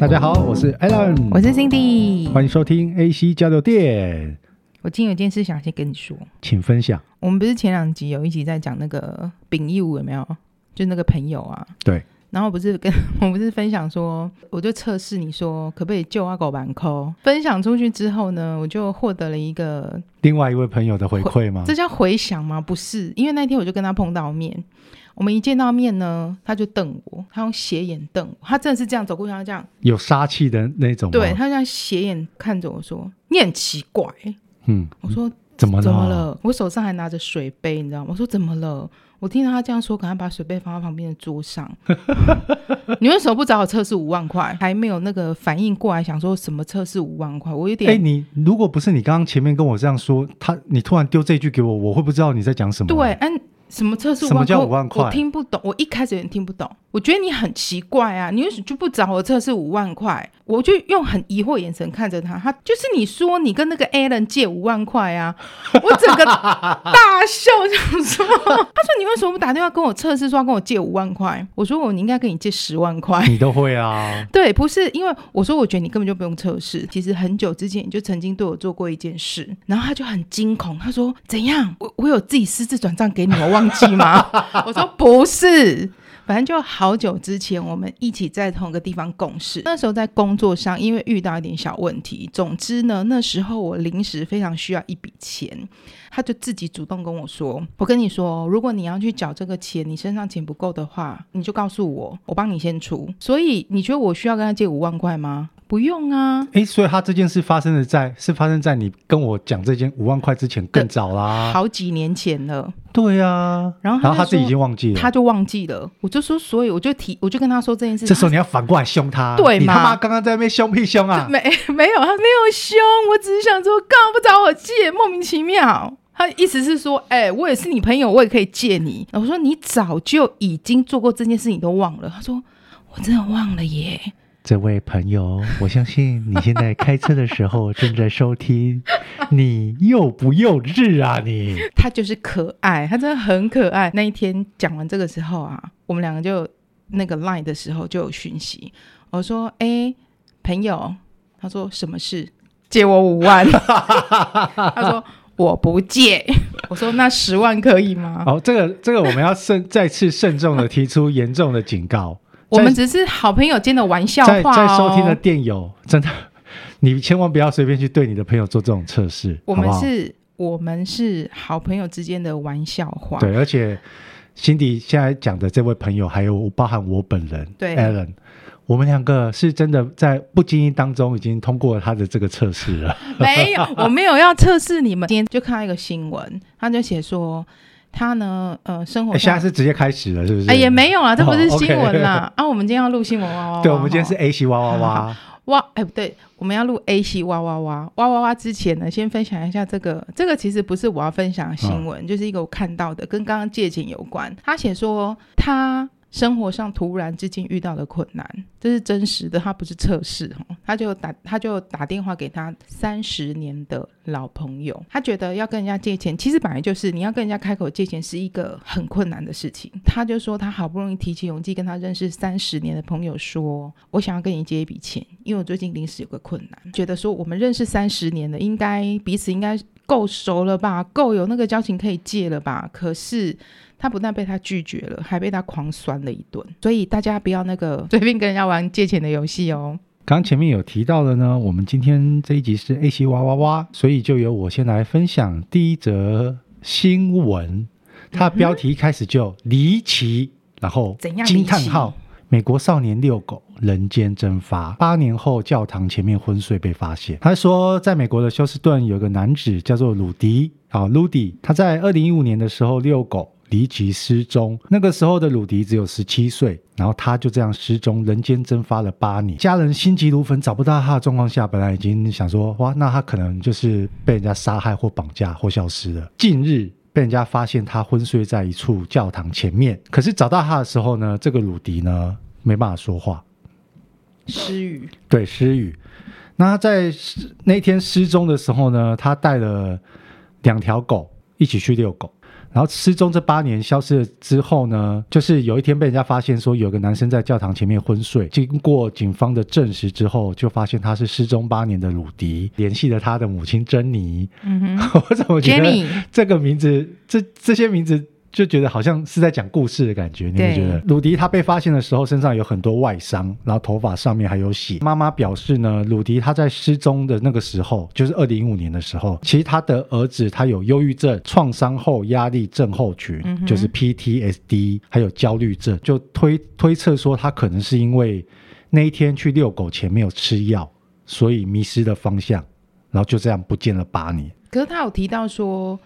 大家好，我是 Alan，我是 Cindy，欢迎收听 AC 交流电。我今天有件事想先跟你说，请分享。我们不是前两集有一集在讲那个丙义务有没有？就那个朋友啊，对。然后不是跟 我不是分享说，我就测试你说可不可以救阿狗板扣。分享出去之后呢，我就获得了一个另外一位朋友的回馈吗？这叫回响吗？不是，因为那天我就跟他碰到面，我们一见到面呢，他就瞪我，他用斜眼瞪我，他真的是这样走过去，他这样有杀气的那种。对，他这样斜眼看着我说：“你很奇怪。”嗯，我说怎么了？怎么了？我手上还拿着水杯，你知道吗？我说怎么了？我听到他这样说，赶快把水杯放在旁边的桌上。你为什么不找我测试五万块？还没有那个反应过来，想说什么测试五万块？我有点……哎、欸，你如果不是你刚刚前面跟我这样说，他你突然丢这句给我，我会不知道你在讲什么。对，嗯、啊。什么测试？什么叫五万块？我听不懂。我一开始有点听不懂。我觉得你很奇怪啊！你为什么就不找我测试五万块？我就用很疑惑眼神看着他。他就是你说你跟那个 Alan 借五万块啊！我整个大笑，想说，他说你为什么不打电话跟我测试，说要跟我借五万块？我说我你应该跟你借十万块。你都会啊？对，不是因为我说我觉得你根本就不用测试。其实很久之前你就曾经对我做过一件事，然后他就很惊恐，他说怎样？我我有自己私自转账给你，我。忘记吗？我说不是，反正就好久之前，我们一起在同一个地方共事。那时候在工作上，因为遇到一点小问题。总之呢，那时候我临时非常需要一笔钱，他就自己主动跟我说：“我跟你说，如果你要去缴这个钱，你身上钱不够的话，你就告诉我，我帮你先出。”所以你觉得我需要跟他借五万块吗？不用啊，哎，所以他这件事发生的在是发生在你跟我讲这件五万块之前更早啦，好几年前了。对啊，然后然后他自己已经忘记了，他就忘记了。我就说，所以我就提，我就跟他说这件事。这时候你要反过来凶他，对吗？你他妈刚刚在那边凶屁凶啊？没没有，他没有凶，我只是想说，干嘛不找我借？莫名其妙。他意思是说，哎、欸，我也是你朋友，我也可以借你。我说你早就已经做过这件事，你都忘了。他说我真的忘了耶。这位朋友，我相信你现在开车的时候 正在收听，你幼不幼稚啊你？他就是可爱，他真的很可爱。那一天讲完这个时候啊，我们两个就那个 line 的时候就有讯息，我说：“哎，朋友。”他说：“什么事？借我五万。”他说：“我不借。”我说：“那十万可以吗？”哦，这个这个我们要慎再次慎重的提出严重的警告。我们只是好朋友间的玩笑话哦。在在收听的电友，真的，你千万不要随便去对你的朋友做这种测试。我们是，好好？我们是好朋友之间的玩笑话。对，而且辛迪现在讲的这位朋友，还有包含我本人，对，Alan，我们两个是真的在不经意当中已经通过了他的这个测试了。没有，我没有要测试你们。今天就看到一个新闻，他就写说。他呢？呃，生活现在是直接开始了，是不是？哎，也没有啊，这不是新闻啦。哦 okay、啊，我们今天要录新闻哇哇哇！对，我们今天是 A C 哇哇哇哇！哎，不对，我们要录 A C 哇哇哇哇哇哇之前呢，先分享一下这个。这个其实不是我要分享的新闻，哦、就是一个我看到的，跟刚刚借景有关。他写说他。生活上突然之间遇到的困难，这是真实的，他不是测试。他就打他就打电话给他三十年的老朋友，他觉得要跟人家借钱，其实本来就是你要跟人家开口借钱是一个很困难的事情。他就说他好不容易提起勇气跟他认识三十年的朋友说，我想要跟你借一笔钱，因为我最近临时有个困难，觉得说我们认识三十年了，应该彼此应该够熟了吧，够有那个交情可以借了吧？可是。他不但被他拒绝了，还被他狂酸了一顿。所以大家不要那个 随便跟人家玩借钱的游戏哦。刚前面有提到的呢，我们今天这一集是 AC 哇哇哇，所以就由我先来分享第一则新闻。它的标题一开始就离奇，然后惊叹号：美国少年遛狗人间蒸发，八年后教堂前面昏睡被发现。他说，在美国的休斯顿有个男子叫做鲁迪啊，鲁迪，他在二零一五年的时候遛狗。离奇失踪，那个时候的鲁迪只有十七岁，然后他就这样失踪，人间蒸发了八年。家人心急如焚，找不到他的状况下，本来已经想说，哇，那他可能就是被人家杀害或绑架或消失了。近日被人家发现他昏睡在一处教堂前面，可是找到他的时候呢，这个鲁迪呢没办法说话，失语。对，失语。那他在那天失踪的时候呢，他带了两条狗一起去遛狗。然后失踪这八年消失了之后呢，就是有一天被人家发现说有个男生在教堂前面昏睡，经过警方的证实之后，就发现他是失踪八年的鲁迪，联系了他的母亲珍妮。嗯哼，我怎么觉得这个名字，这这些名字。就觉得好像是在讲故事的感觉，你会觉得鲁迪他被发现的时候身上有很多外伤，然后头发上面还有血。妈妈表示呢，鲁迪他在失踪的那个时候，就是二零一五年的时候，其实他的儿子他有忧郁症、创伤后压力症候群，嗯、就是 PTSD，还有焦虑症，就推推测说他可能是因为那一天去遛狗前没有吃药，所以迷失了方向，然后就这样不见了八年。可是他有提到说。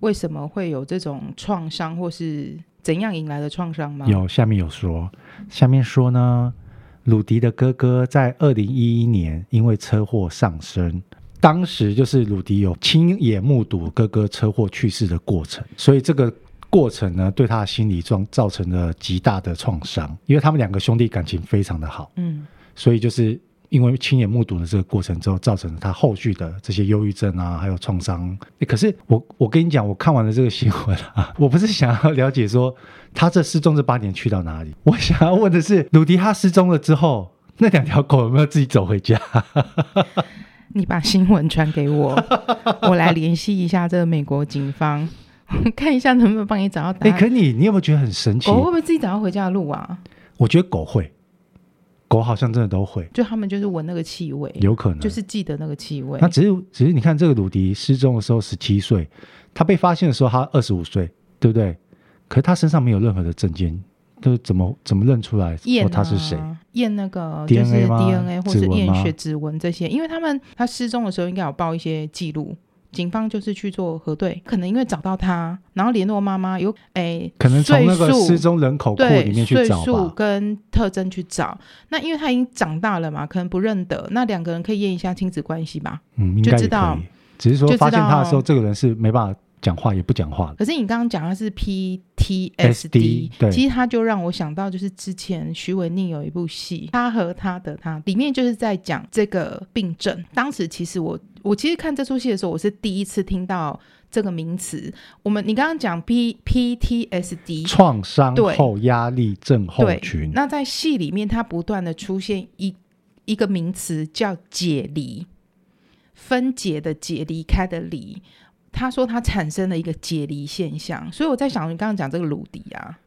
为什么会有这种创伤，或是怎样引来的创伤吗？有，下面有说，下面说呢，鲁迪的哥哥在二零一一年因为车祸丧生，当时就是鲁迪有亲眼目睹哥哥车祸去世的过程，所以这个过程呢，对他的心理状造成了极大的创伤，因为他们两个兄弟感情非常的好，嗯，所以就是。因为亲眼目睹了这个过程之后，造成了他后续的这些忧郁症啊，还有创伤。可是我我跟你讲，我看完了这个新闻啊，我不是想要了解说他这失踪这八年去到哪里，我想要问的是，鲁迪他失踪了之后，那两条狗有没有自己走回家？你把新闻传给我，我来联系一下这个美国警方，看一下能不能帮你找到答案。哎，可你你有没有觉得很神奇？狗会不会自己找到回家的路啊？我觉得狗会。狗好像真的都会，就他们就是闻那个气味，有可能就是记得那个气味。那只是只是你看这个鲁迪失踪的时候十七岁，他被发现的时候他二十五岁，对不对？可是他身上没有任何的证件，都怎么怎么认出来说他是谁？验、啊、那个就是 DNA 或者验血指纹这些，因为他们他失踪的时候应该有报一些记录。警方就是去做核对，可能因为找到他，然后联络妈妈，有诶，可能从那个失踪人口库里面去找吧，岁数跟特征去找。那因为他已经长大了嘛，可能不认得。那两个人可以验一下亲子关系吧，嗯，就知道。只是说发现他的时候，这个人是没办法讲话，也不讲话。可是你刚刚讲的是 PTSD，对，其实他就让我想到，就是之前徐文宁有一部戏，他和他的他，里面就是在讲这个病症。当时其实我。我其实看这出戏的时候，我是第一次听到这个名词。我们你刚刚讲 P PTSD 创伤后压力症候群，那在戏里面，它不断的出现一一个名词叫解离，分解的解，离开的离。他说他产生了一个解离现象，所以我在想，你刚刚讲这个鲁迪啊，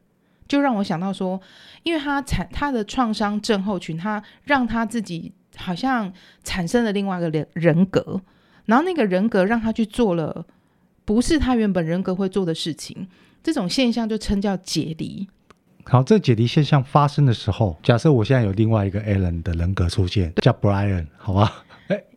就让我想到说，因为他产他的创伤症候群，他让他自己。好像产生了另外一个人人格，然后那个人格让他去做了不是他原本人格会做的事情，这种现象就称叫解离。好，这解离现象发生的时候，假设我现在有另外一个 Alan 的人格出现，叫 Brian，好吧？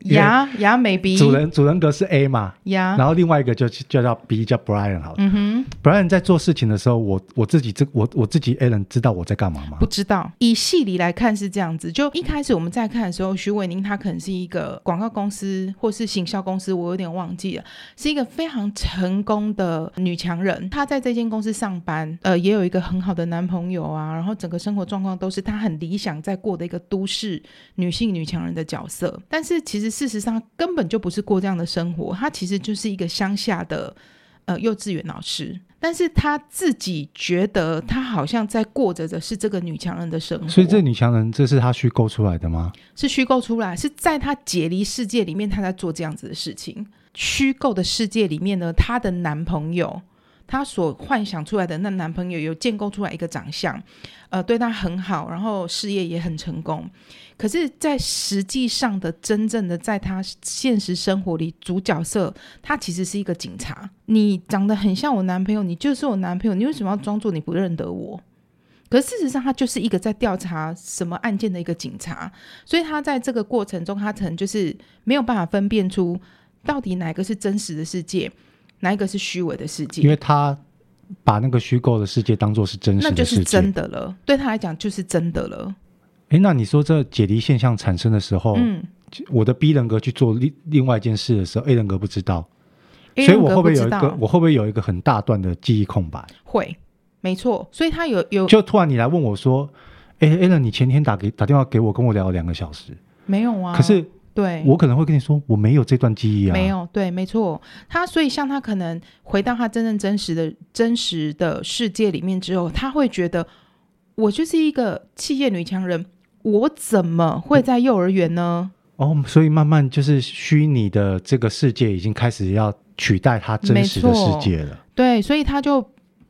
呀呀，maybe 主人主人格是 A 嘛？呀，然后另外一个就就叫 B，叫 Brian 好了。嗯哼，Brian 在做事情的时候，我我自己这我我自己 Alan 知道我在干嘛吗？不知道。以戏里来看是这样子，就一开始我们在看的时候，徐伟宁她可能是一个广告公司或是行销公司，我有点忘记了，是一个非常成功的女强人。她在这间公司上班，呃，也有一个很好的男朋友啊，然后整个生活状况都是她很理想在过的一个都市女性女强人的角色，但是。其实事实上根本就不是过这样的生活，他其实就是一个乡下的呃幼稚园老师，但是他自己觉得他好像在过着的是这个女强人的生活。所以这女强人这是他虚构出来的吗？是虚构出来，是在他解离世界里面，他在做这样子的事情。虚构的世界里面呢，她的男朋友，她所幻想出来的那男朋友有建构出来一个长相，呃，对她很好，然后事业也很成功。可是，在实际上的真正的，在他现实生活里，主角色他其实是一个警察。你长得很像我男朋友，你就是我男朋友，你为什么要装作你不认得我？可是事实上，他就是一个在调查什么案件的一个警察。所以他在这个过程中，他可能就是没有办法分辨出到底哪个是真实的世界，哪一个是虚伪的世界。因为他把那个虚构的世界当做是真实的，那就是真的了。对他来讲，就是真的了。哎，那你说这解离现象产生的时候，嗯，我的 B 人格去做另另外一件事的时候，A 人格不知道，所以我会不会有一个我会不会有一个很大段的记忆空白？会，没错。所以他有有，就突然你来问我说，哎，A 人，你前天打给打电话给我，跟我聊了两个小时，没有啊？可是对，我可能会跟你说我没有这段记忆啊，没有，对，没错。他所以像他可能回到他真正真实的真实的世界里面之后，他会觉得我就是一个企业女强人，我怎么会在幼儿园呢？哦，所以慢慢就是虚拟的这个世界已经开始要取代他真实的世界了。对，所以他就。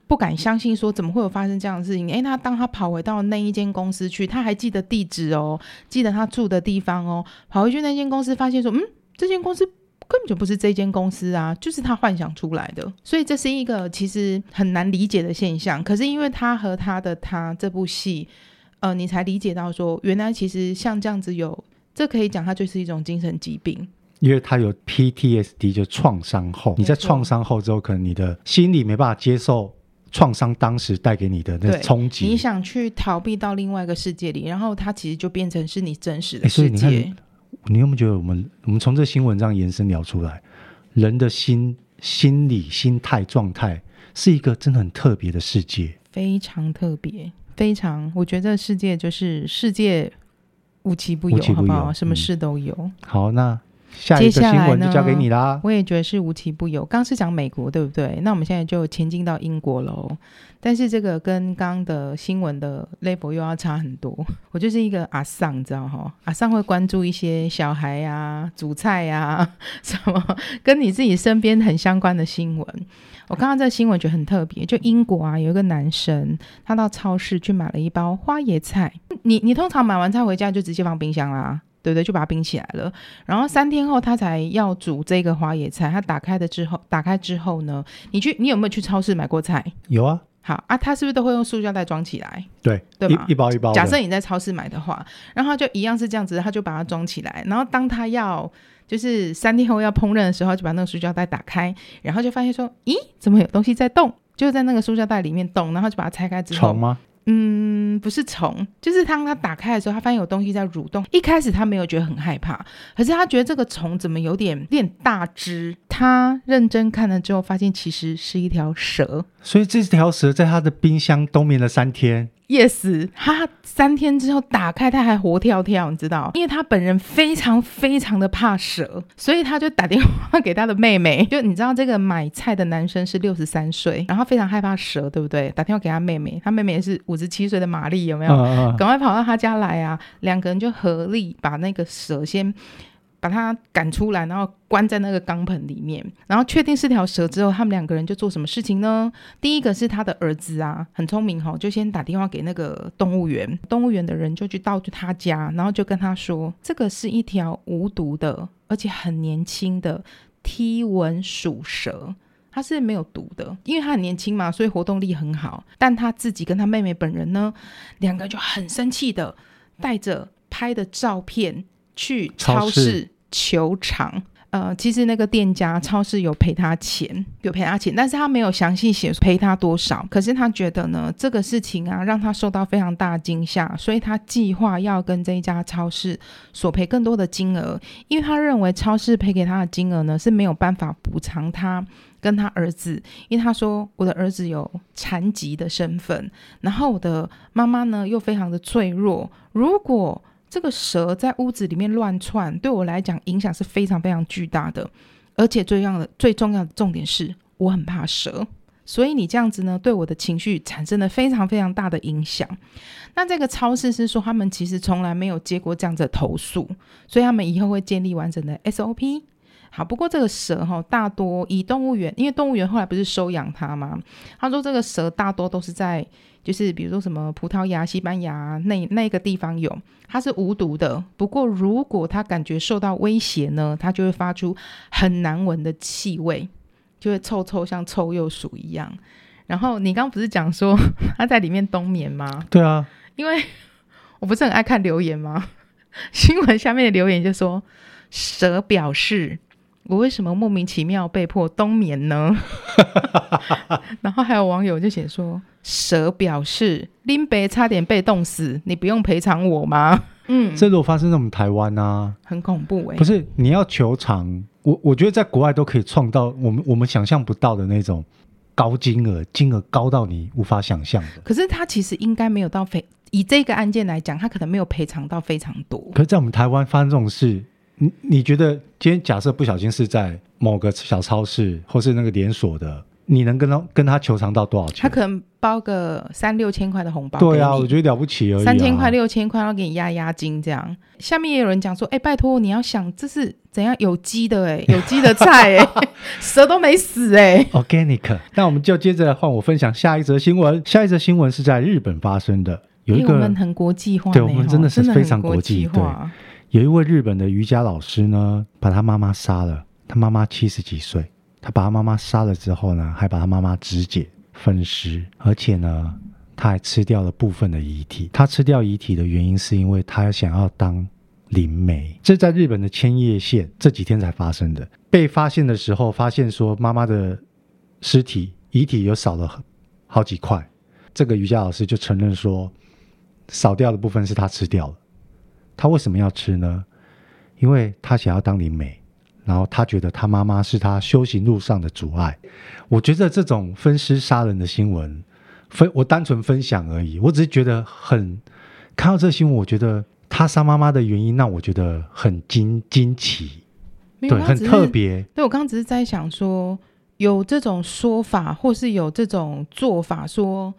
不敢相信，说怎么会有发生这样的事情？诶，他当他跑回到那一间公司去，他还记得地址哦，记得他住的地方哦。跑回去那间公司，发现说，嗯，这间公司根本就不是这间公司啊，就是他幻想出来的。所以这是一个其实很难理解的现象。可是因为他和他的他这部戏，呃，你才理解到说，原来其实像这样子有，这可以讲，它就是一种精神疾病，因为他有 PTSD 就创伤后，你在创伤后之后，可能你的心理没办法接受。创伤当时带给你的那冲击，你想去逃避到另外一个世界里，然后它其实就变成是你真实的世界。所以你看，你有没有觉得我们我们从这新闻这样延伸聊出来，人的心、心理、心态、状态是一个真的很特别的世界，非常特别，非常。我觉得世界就是世界无奇不有，不有好不好？什么事都有。嗯、好，那。下一个新闻就交给你啦。我也觉得是无奇不有。刚是讲美国，对不对？那我们现在就前进到英国喽。但是这个跟刚刚的新闻的 level 又要差很多。我就是一个阿桑，你知道哈？阿桑会关注一些小孩呀、啊、煮菜呀、啊，什么跟你自己身边很相关的新闻。我看到这新闻觉得很特别，就英国啊，有一个男生，他到超市去买了一包花椰菜。你你通常买完菜回家就直接放冰箱啦。对不对，就把它冰起来了。然后三天后他才要煮这个花椰菜。他打开的之后，打开之后呢，你去，你有没有去超市买过菜？有啊。好啊，他是不是都会用塑胶袋装起来？对，对吧？一包一包。假设你在超市买的话，然后就一样是这样子，他就把它装起来。然后当他要就是三天后要烹饪的时候，就把那个塑胶袋打开，然后就发现说，咦，怎么有东西在动？就在那个塑胶袋里面动，然后就把它拆开之后。虫吗？嗯，不是虫，就是当他打开的时候，他发现有东西在蠕动。一开始他没有觉得很害怕，可是他觉得这个虫怎么有点有点大只。他认真看了之后，发现其实是一条蛇。所以这条蛇在他的冰箱冬眠了三天。Yes，他三天之后打开，他还活跳跳，你知道？因为他本人非常非常的怕蛇，所以他就打电话给他的妹妹。就你知道，这个买菜的男生是六十三岁，然后非常害怕蛇，对不对？打电话给他妹妹，他妹妹也是五十七岁的玛丽，有没有？赶快跑到他家来啊！两个人就合力把那个蛇先。把它赶出来，然后关在那个钢盆里面，然后确定是条蛇之后，他们两个人就做什么事情呢？第一个是他的儿子啊，很聪明哈、就先打电话给那个动物园，动物园的人就去到他家，然后就跟他说，这个是一条无毒的，而且很年轻的踢纹鼠蛇，它是没有毒的，因为它很年轻嘛，所以活动力很好。但他自己跟他妹妹本人呢，两个就很生气的带着拍的照片。去超市球场，呃，其实那个店家超市有赔他钱，有赔他钱，但是他没有详细写赔他多少。可是他觉得呢，这个事情啊，让他受到非常大的惊吓，所以他计划要跟这一家超市索赔更多的金额，因为他认为超市赔给他的金额呢是没有办法补偿他跟他儿子，因为他说我的儿子有残疾的身份，然后我的妈妈呢又非常的脆弱，如果这个蛇在屋子里面乱窜，对我来讲影响是非常非常巨大的，而且最重要的、最重要的重点是，我很怕蛇，所以你这样子呢，对我的情绪产生了非常非常大的影响。那这个超市是说，他们其实从来没有接过这样子的投诉，所以他们以后会建立完整的 SOP。好，不过这个蛇哈，大多以动物园，因为动物园后来不是收养它吗？他说这个蛇大多都是在。就是比如说什么葡萄牙、西班牙那那个地方有，它是无毒的。不过如果它感觉受到威胁呢，它就会发出很难闻的气味，就会臭臭像臭鼬鼠一样。然后你刚刚不是讲说 它在里面冬眠吗？对啊，因为我不是很爱看留言吗？新闻下面的留言就说蛇表示。我为什么莫名其妙被迫冬眠呢？然后还有网友就写说，蛇表示林北差点被冻死，你不用赔偿我吗？嗯，这如果发生在我们台湾啊，很恐怖哎、欸。不是你要求偿，我我觉得在国外都可以创造我们我们想象不到的那种高金额，金额高到你无法想象的。可是他其实应该没有到非以这个案件来讲，他可能没有赔偿到非常多。可是，在我们台湾发生这种事。你你觉得今天假设不小心是在某个小超市或是那个连锁的，你能跟他跟他求偿到多少钱？他可能包个三六千块的红包。对啊，我觉得了不起而已、啊。三千块、六千块，然后给你压押金这样。下面也有人讲说，哎，拜托你要想这是怎样有机的哎，有机的菜哎，蛇都没死哎。Organic。那我们就接着来换我分享下一则新闻。下一则新闻是在日本发生的，有一个、欸、我们很国际化，对我们真的是非常国际化。有一位日本的瑜伽老师呢，把他妈妈杀了。他妈妈七十几岁，他把他妈妈杀了之后呢，还把他妈妈肢解分尸，而且呢，他还吃掉了部分的遗体。他吃掉遗体的原因是因为他想要当灵媒。这在日本的千叶县这几天才发生的。被发现的时候，发现说妈妈的尸体遗体有少了好几块。这个瑜伽老师就承认说，少掉的部分是他吃掉了。他为什么要吃呢？因为他想要当灵媒，然后他觉得他妈妈是他修行路上的阻碍。我觉得这种分尸杀人的新闻，分我单纯分享而已。我只是觉得很看到这个新闻，我觉得他杀妈妈的原因让我觉得很惊惊奇，对，很特别。对，我刚刚只是在想说，有这种说法，或是有这种做法，说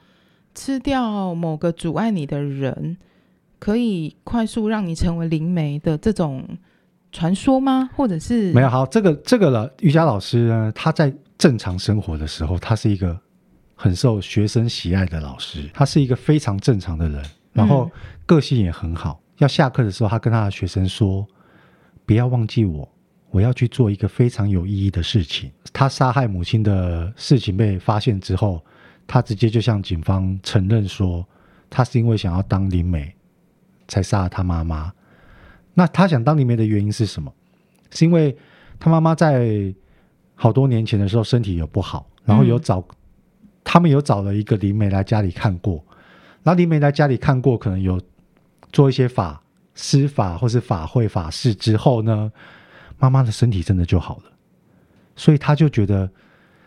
吃掉某个阻碍你的人。可以快速让你成为灵媒的这种传说吗？或者是没有？好，这个这个了。瑜伽老师呢，他在正常生活的时候，他是一个很受学生喜爱的老师，他是一个非常正常的人，然后个性也很好。嗯、要下课的时候，他跟他的学生说：“不要忘记我，我要去做一个非常有意义的事情。”他杀害母亲的事情被发现之后，他直接就向警方承认说，他是因为想要当灵媒。才杀了他妈妈。那他想当灵媒的原因是什么？是因为他妈妈在好多年前的时候身体有不好，然后有找、嗯、他们有找了一个灵媒来家里看过。然后灵媒来家里看过，可能有做一些法施法或是法会法事之后呢，妈妈的身体真的就好了。所以他就觉得，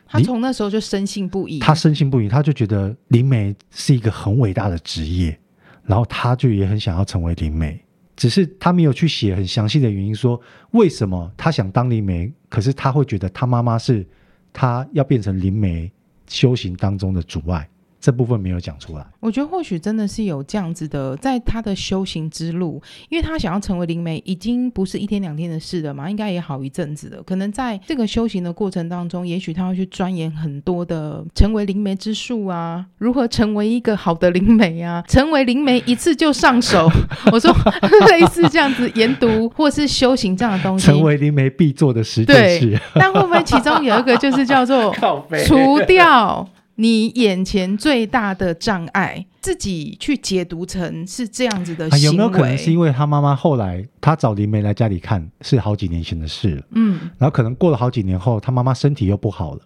他从那时候就深信不疑。他深信不疑，他就觉得灵媒是一个很伟大的职业。然后他就也很想要成为灵媒，只是他没有去写很详细的原因，说为什么他想当灵媒，可是他会觉得他妈妈是他要变成灵媒修行当中的阻碍。这部分没有讲出来，我觉得或许真的是有这样子的，在他的修行之路，因为他想要成为灵媒，已经不是一天两天的事了嘛，应该也好一阵子了。可能在这个修行的过程当中，也许他会去钻研很多的成为灵媒之术啊，如何成为一个好的灵媒啊，成为灵媒一次就上手。我说类似这样子研读或是修行这样的东西，成为灵媒必做的十件事。但会不会其中有一个就是叫做 除掉？你眼前最大的障碍，自己去解读成是这样子的行为。啊，有没有可能是因为他妈妈后来他找灵媒来家里看，是好几年前的事了。嗯，然后可能过了好几年后，他妈妈身体又不好了。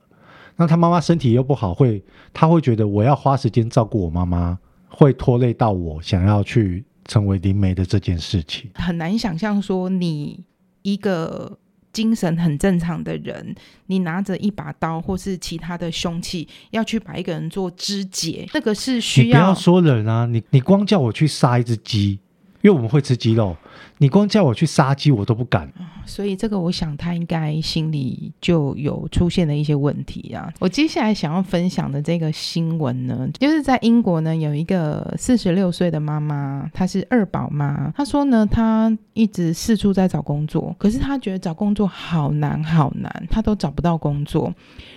那他妈妈身体又不好，会他会觉得我要花时间照顾我妈妈，会拖累到我想要去成为灵媒的这件事情。很难想象说你一个。精神很正常的人，你拿着一把刀或是其他的凶器，要去把一个人做肢解，这个是需要。不要说人啊，你你光叫我去杀一只鸡。因为我们会吃鸡肉，你光叫我去杀鸡，我都不敢。所以这个，我想他应该心里就有出现了一些问题啊。我接下来想要分享的这个新闻呢，就是在英国呢，有一个四十六岁的妈妈，她是二宝妈。她说呢，她一直四处在找工作，可是她觉得找工作好难好难，她都找不到工作。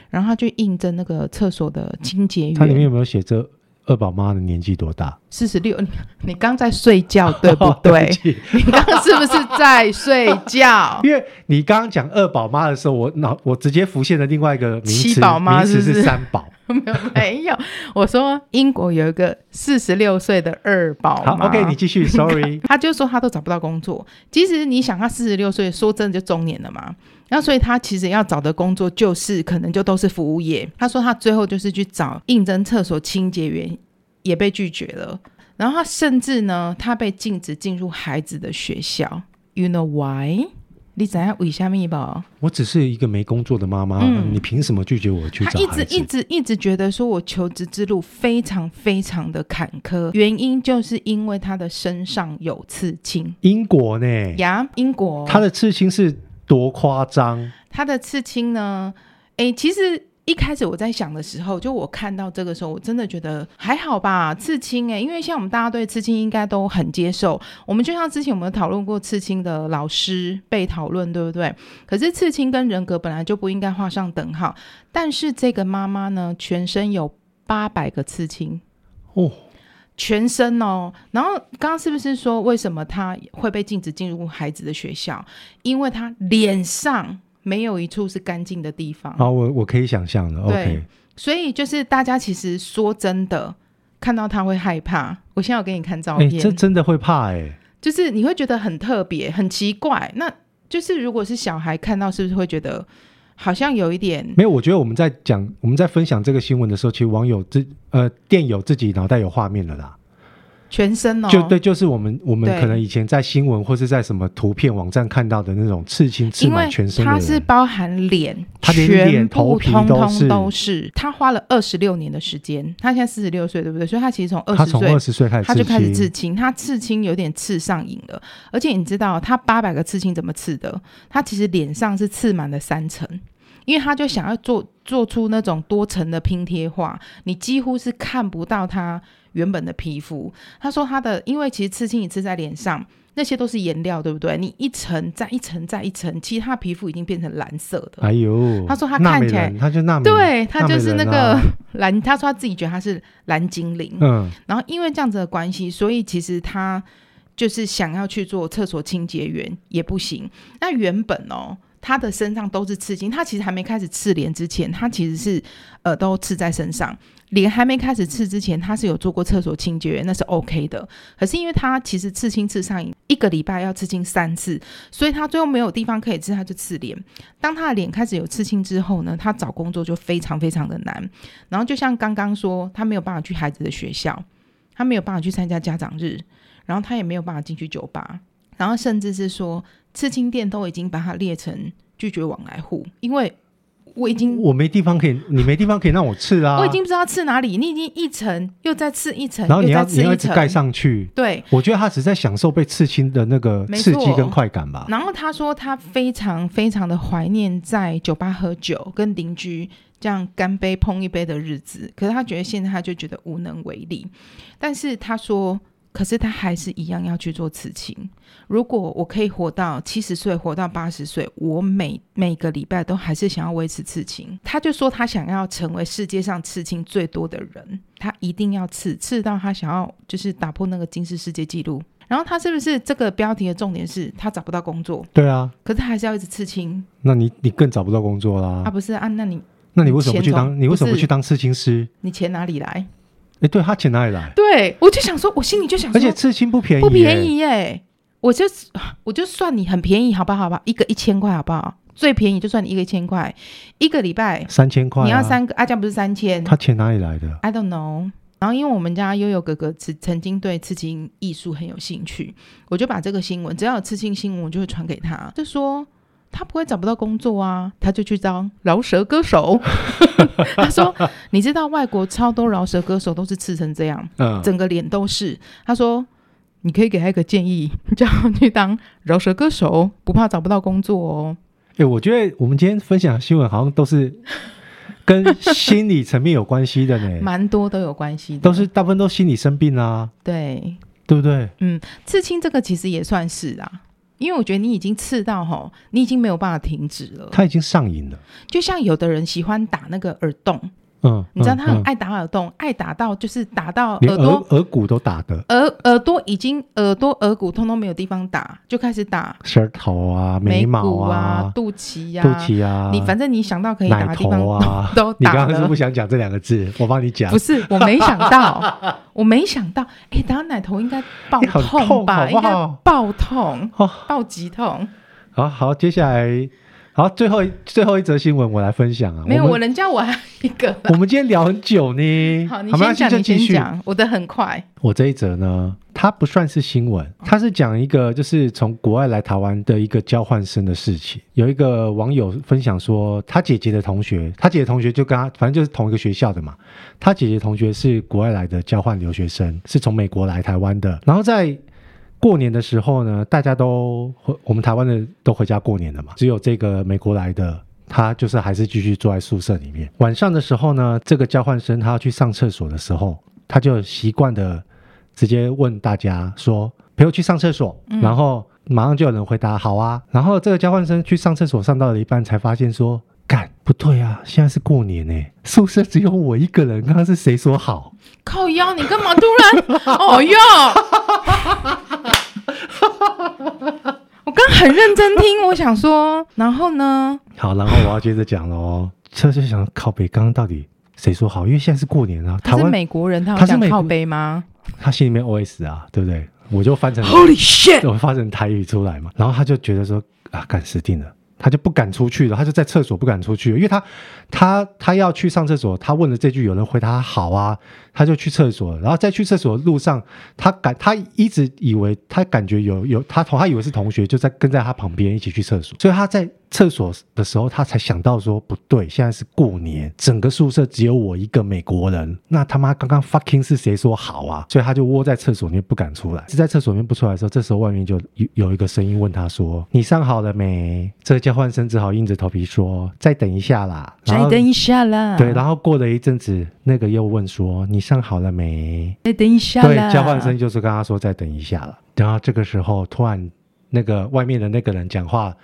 然后她就应征那个厕所的清洁员。它里面有没有写着？二宝妈的年纪多大？四十六。你刚在睡觉对不 对？你刚刚是不是在睡觉？因为你刚刚讲二宝妈的时候，我脑我直接浮现了另外一个名词，七宝妈是不是？名词是三宝。没有没有，我说英国有一个四十六岁的二宝，OK，你继续。Sorry，他就说他都找不到工作。其实你想，他四十六岁，说真的就中年了嘛。然后所以他其实要找的工作就是可能就都是服务业。他说他最后就是去找应征厕所清洁员，也被拒绝了。然后他甚至呢，他被禁止进入孩子的学校。You know why？你怎样为虾米吧？我只是一个没工作的妈妈，嗯、你凭什么拒绝我去找一直一直一直觉得说我求职之路非常非常的坎坷，原因就是因为他的身上有刺青。英国呢？呀，英国，他的刺青是多夸张？他的刺青呢？哎，其实。一开始我在想的时候，就我看到这个时候，我真的觉得还好吧，刺青哎，因为像我们大家对刺青应该都很接受。我们就像之前我们讨论过刺青的老师被讨论，对不对？可是刺青跟人格本来就不应该画上等号。但是这个妈妈呢，全身有八百个刺青哦，全身哦。然后刚刚是不是说为什么她会被禁止进入孩子的学校？因为她脸上。没有一处是干净的地方。好，我我可以想象的。对，OK，所以就是大家其实说真的，看到他会害怕。我现在有给你看照片，这真的会怕哎，就是你会觉得很特别、很奇怪。那就是如果是小孩看到，是不是会觉得好像有一点？没有，我觉得我们在讲、我们在分享这个新闻的时候，其实网友自呃电友自己脑袋有画面了啦。全身哦，就对，就是我们我们可能以前在新闻或是在什么图片网站看到的那种刺青刺满全身的，它是包含脸，他连脸头皮通通都是。他花了二十六年的时间，他现在四十六岁，对不对？所以他其实从二十岁，他从二十岁开始，他就开始刺青，他刺青有点刺上瘾了。而且你知道，他八百个刺青怎么刺的？他其实脸上是刺满了三层。因为他就想要做做出那种多层的拼贴画，你几乎是看不到他原本的皮肤。他说他的，因为其实刺青你刺在脸上，那些都是颜料，对不对？你一层再一层再一层，其实他皮肤已经变成蓝色的。哎呦，他说他看起来，他就那对他就是那个蓝，他说他自己觉得他是蓝精灵。嗯，然后因为这样子的关系，所以其实他就是想要去做厕所清洁员也不行。那原本哦。他的身上都是刺青，他其实还没开始刺脸之前，他其实是呃都刺在身上。脸还没开始刺之前，他是有做过厕所清洁，那是 OK 的。可是因为他其实刺青刺上瘾，一个礼拜要刺青三次，所以他最后没有地方可以刺，他就刺脸。当他的脸开始有刺青之后呢，他找工作就非常非常的难。然后就像刚刚说，他没有办法去孩子的学校，他没有办法去参加家长日，然后他也没有办法进去酒吧。然后甚至是说，刺青店都已经把它列成拒绝往来户，因为我已经我没地方可以，你没地方可以让我刺啊！我已经不知道刺哪里，你已经一层又再刺一层，然后你要你要一直盖上去。对，我觉得他只是在享受被刺青的那个刺激跟快感吧。然后他说他非常非常的怀念在酒吧喝酒，跟邻居这样干杯碰一杯的日子，可是他觉得现在他就觉得无能为力。但是他说。可是他还是一样要去做刺青。如果我可以活到七十岁，活到八十岁，我每每个礼拜都还是想要维持刺青。他就说他想要成为世界上刺青最多的人，他一定要刺，刺到他想要就是打破那个金氏世界纪录。然后他是不是这个标题的重点是他找不到工作？对啊，可是他还是要一直刺青。那你你更找不到工作啦？啊，不是啊，那你那你为什么不去当？你为什么不去当刺青师？你钱哪里来？哎，对他钱哪里来？对，我就想说，我心里就想说，而且刺青不便宜，不便宜耶。我就我就算你很便宜，好不好？好吧，一个一千块，好不好？最便宜就算你一个一千块，一个礼拜三千块，你要三个，啊，这样不是三千？他钱哪里来的？I don't know。然后因为我们家悠悠哥哥曾曾经对刺青艺术很有兴趣，我就把这个新闻，只要有刺青新闻，我就会传给他，就说。他不会找不到工作啊，他就去当饶舌歌手。他说：“你知道外国超多饶舌歌手都是刺成这样，嗯，整个脸都是。”他说：“你可以给他一个建议，叫他去当饶舌歌手，不怕找不到工作哦。”哎，我觉得我们今天分享的新闻好像都是跟心理层面有关系的呢，蛮多都有关系的，都是大部分都心理生病啊，对，对不对？嗯，刺青这个其实也算是啊。因为我觉得你已经刺到吼，你已经没有办法停止了。他已经上瘾了，就像有的人喜欢打那个耳洞。嗯，你知道他很爱打耳洞，嗯、爱打到就是打到耳朵耳、耳骨都打的，耳耳朵已经耳朵耳骨通通没有地方打，就开始打舌头啊、眉毛啊、啊肚脐呀、肚脐啊，你反正你想到可以打的地方啊 都打。你刚刚是不想讲这两个字？我帮你讲。不是，我没想到，我没想到，哎、欸，打奶头应该爆痛吧？痛好好应该爆痛，爆极痛。好好，接下来。好，最后最后一则新闻我来分享啊。没有，我人家我还有一个。我们今天聊很久呢。好，你先讲，你先讲。我的很快。我这一则呢，它不算是新闻，它是讲一个就是从国外来台湾的一个交换生的事情。有一个网友分享说，他姐姐的同学，他姐姐同学就跟他，反正就是同一个学校的嘛。他姐姐同学是国外来的交换留学生，是从美国来台湾的，然后在。过年的时候呢，大家都回我们台湾的都回家过年了嘛，只有这个美国来的，他就是还是继续坐在宿舍里面。晚上的时候呢，这个交换生他要去上厕所的时候，他就习惯的直接问大家说：“陪我去上厕所。”然后马上就有人回答：“好啊。”然后这个交换生去上厕所上到了一半，才发现说：“干，不对啊，现在是过年呢，宿舍只有我一个人。刚刚是谁说好？靠腰，你干嘛突然？哦哟！我刚很认真听，我想说，然后呢？好，然后我要接着讲喽。这就想靠北，刚刚到底谁说好？因为现在是过年啊。他是美国人，他有讲靠北吗？他心里面 OS 啊，对不对？我就翻成 Holy shit，我翻成台语出来嘛。然后他就觉得说啊，干死定了。他就不敢出去了，他就在厕所不敢出去，因为他他他要去上厕所，他问了这句，有人回答好啊，他就去厕所，然后在去厕所的路上，他感他一直以为他感觉有有他同他以为是同学就在跟在他旁边一起去厕所，所以他在。厕所的时候，他才想到说不对，现在是过年，整个宿舍只有我一个美国人，那他妈刚刚 fucking 是谁说好啊？所以他就窝在厕所里面不敢出来。是在厕所里面不出来的时候，这时候外面就有有一个声音问他说：“你上好了没？”这个交换生只好硬着头皮说：“再等一下啦。”再等一下啦。对，然后过了一阵子，那个又问说：“你上好了没？”再等一下。对，交换生就是跟他说：“再等一下了。”然后这个时候，突然那个外面的那个人讲话。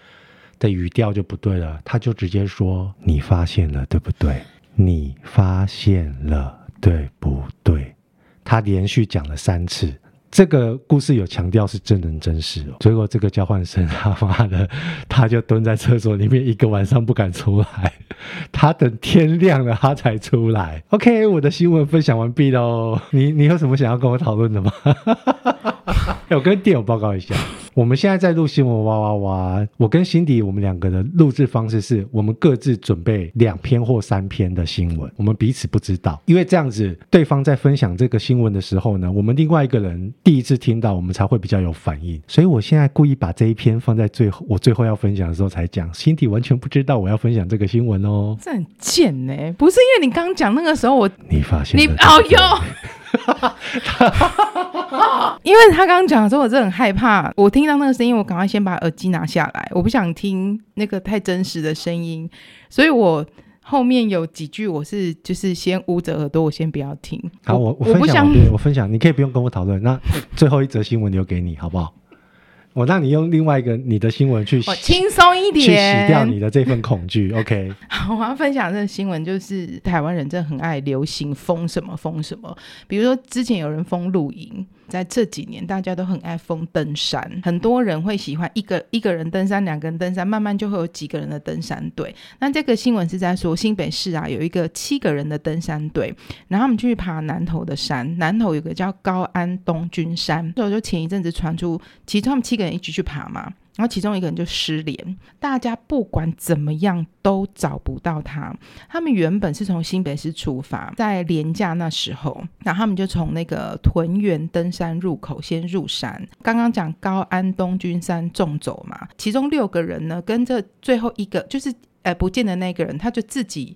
的语调就不对了，他就直接说：“你发现了，对不对？你发现了，对不对？”他连续讲了三次。这个故事有强调是真人真事哦。结果这个交换生 他妈的，他就蹲在厕所里面一个晚上不敢出来，他等天亮了他才出来。OK，我的新闻分享完毕喽。你你有什么想要跟我讨论的吗？我跟电友报告一下。我们现在在录新闻哇哇哇！我跟辛迪，我们两个的录制方式是我们各自准备两篇或三篇的新闻，我们彼此不知道，因为这样子对方在分享这个新闻的时候呢，我们另外一个人第一次听到，我们才会比较有反应。所以我现在故意把这一篇放在最后，我最后要分享的时候才讲。辛迪完全不知道我要分享这个新闻哦，这很贱呢、欸，不是因为你刚刚讲那个时候我你发现你哦哟。因为他刚刚讲的时候，我真的很害怕。我听到那个声音，我赶快先把耳机拿下来，我不想听那个太真实的声音。所以我后面有几句，我是就是先捂着耳朵，我先不要听。好，我我分享我，我分享，你可以不用跟我讨论。那最后一则新闻留给你，好不好？我让你用另外一个你的新闻去洗，轻松一点，去洗掉你的这份恐惧。OK，好，我要分享这个新闻，就是台湾人真的很爱流行封什么封什么，比如说之前有人封露营。在这几年，大家都很爱疯登山，很多人会喜欢一个一个人登山，两个人登山，慢慢就会有几个人的登山队。那这个新闻是在说新北市啊，有一个七个人的登山队，然后他们去爬南投的山，南投有个叫高安东军山，所以就前一阵子传出，其实他们七个人一起去爬嘛。然后其中一个人就失联，大家不管怎么样都找不到他。他们原本是从新北市出发，在廉假那时候，然后他们就从那个屯园登山入口先入山。刚刚讲高安东军山纵走嘛，其中六个人呢，跟着最后一个就是呃不见的那个人，他就自己。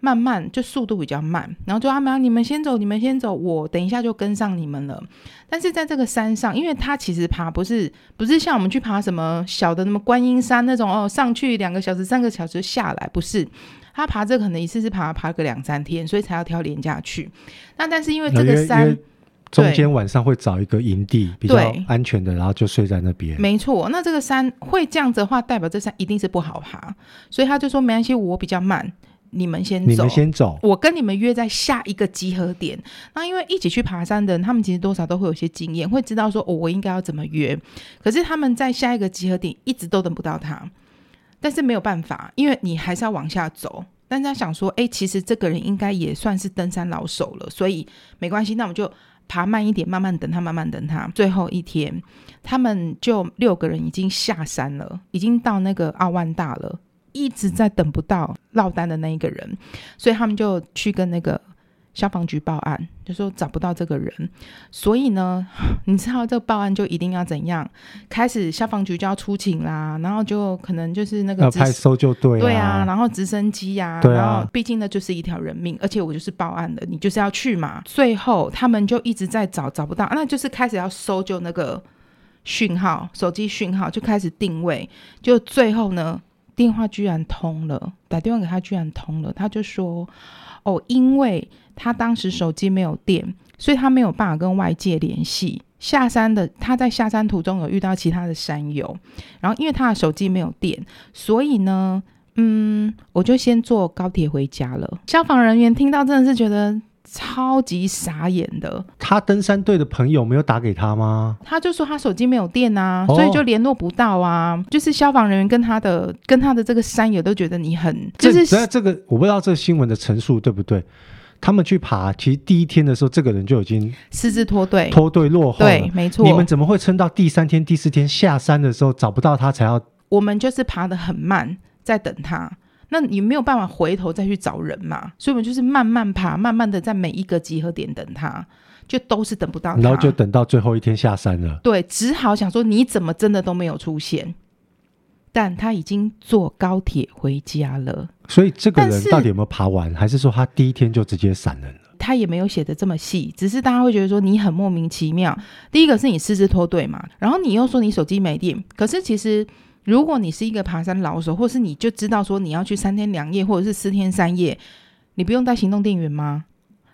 慢慢就速度比较慢，然后就阿苗，你们先走，你们先走，我等一下就跟上你们了。但是在这个山上，因为他其实爬不是不是像我们去爬什么小的那么观音山那种哦，上去两个小时、三个小时下来，不是他爬这可能一次是爬爬个两三天，所以才要挑廉价去。那但是因为这个山中间晚上会找一个营地比较安全的，然后就睡在那边。没错，那这个山会这样子的话，代表这山一定是不好爬，所以他就说没关系，我比较慢。你们先走，你们先走。我跟你们约在下一个集合点。那因为一起去爬山的人，他们其实多少都会有些经验，会知道说哦，我应该要怎么约。可是他们在下一个集合点一直都等不到他，但是没有办法，因为你还是要往下走。但是他想说，哎，其实这个人应该也算是登山老手了，所以没关系，那我们就爬慢一点，慢慢等他，慢慢等他。最后一天，他们就六个人已经下山了，已经到那个奥万大了。一直在等不到落单的那一个人，所以他们就去跟那个。消防局报案，就说找不到这个人，所以呢，你知道这个报案就一定要怎样？开始消防局就要出警啦，然后就可能就是那个要派搜救队，对啊，然后直升机呀、啊，对啊，然后毕竟呢就是一条人命，而且我就是报案的，你就是要去嘛。最后他们就一直在找，找不到，那就是开始要搜救那个讯号，手机讯号就开始定位，就最后呢电话居然通了，打电话给他居然通了，他就说哦，因为。他当时手机没有电，所以他没有办法跟外界联系。下山的他在下山途中有遇到其他的山友，然后因为他的手机没有电，所以呢，嗯，我就先坐高铁回家了。消防人员听到真的是觉得超级傻眼的。他登山队的朋友没有打给他吗？他就说他手机没有电啊，所以就联络不到啊。哦、就是消防人员跟他的跟他的这个山友都觉得你很就是这，这个我不知道这个新闻的陈述对不对。他们去爬，其实第一天的时候，这个人就已经私自脱队，脱队落后。对，没错。你们怎么会撑到第三天、第四天下山的时候找不到他才要？我们就是爬得很慢，在等他。那你没有办法回头再去找人嘛？所以我们就是慢慢爬，慢慢的在每一个集合点等他，就都是等不到他。然后就等到最后一天下山了。对，只好想说你怎么真的都没有出现。但他已经坐高铁回家了，所以这个人到底有没有爬完？还是说他第一天就直接闪人了？他也没有写的这么细，只是大家会觉得说你很莫名其妙。第一个是你失智脱队嘛，然后你又说你手机没电，可是其实如果你是一个爬山老手，或是你就知道说你要去三天两夜或者是四天三夜，你不用带行动电源吗？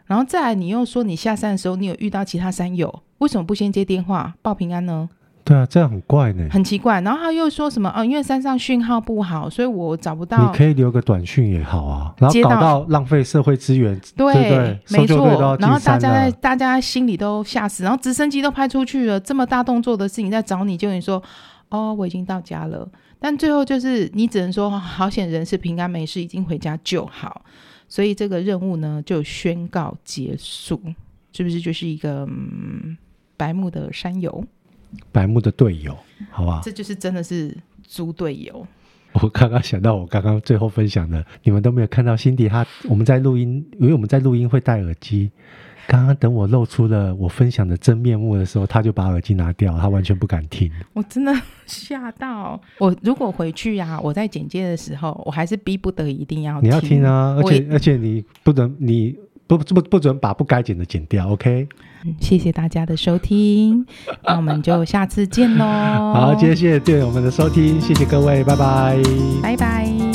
然后再来你又说你下山的时候你有遇到其他山友，为什么不先接电话报平安呢？对啊，这样很怪呢，很奇怪。然后他又说什么？哦，因为山上讯号不好，所以我找不到。你可以留个短讯也好啊，然后搞到浪费社会资源，对，没错。然后大家在大家心里都吓死，然后直升机都派出去了，这么大动作的事情在找你，就你说哦，我已经到家了。但最后就是你只能说好险人是平安没事，已经回家就好。所以这个任务呢就宣告结束，是不是就是一个、嗯、白木的山友？白木的队友，好吧，这就是真的是猪队友。我刚刚想到，我刚刚最后分享的，你们都没有看到辛迪他，我们在录音，因为我们在录音会戴耳机。刚刚等我露出了我分享的真面目的时候，他就把耳机拿掉，他完全不敢听。我真的吓到。我如果回去呀、啊，我在剪接的时候，我还是逼不得已一定要听。你要听啊，而且而且你不能你。不不不准把不该剪的剪掉，OK？谢谢大家的收听，那我们就下次见喽。好，谢谢对我们的收听，谢谢各位，拜拜，拜拜。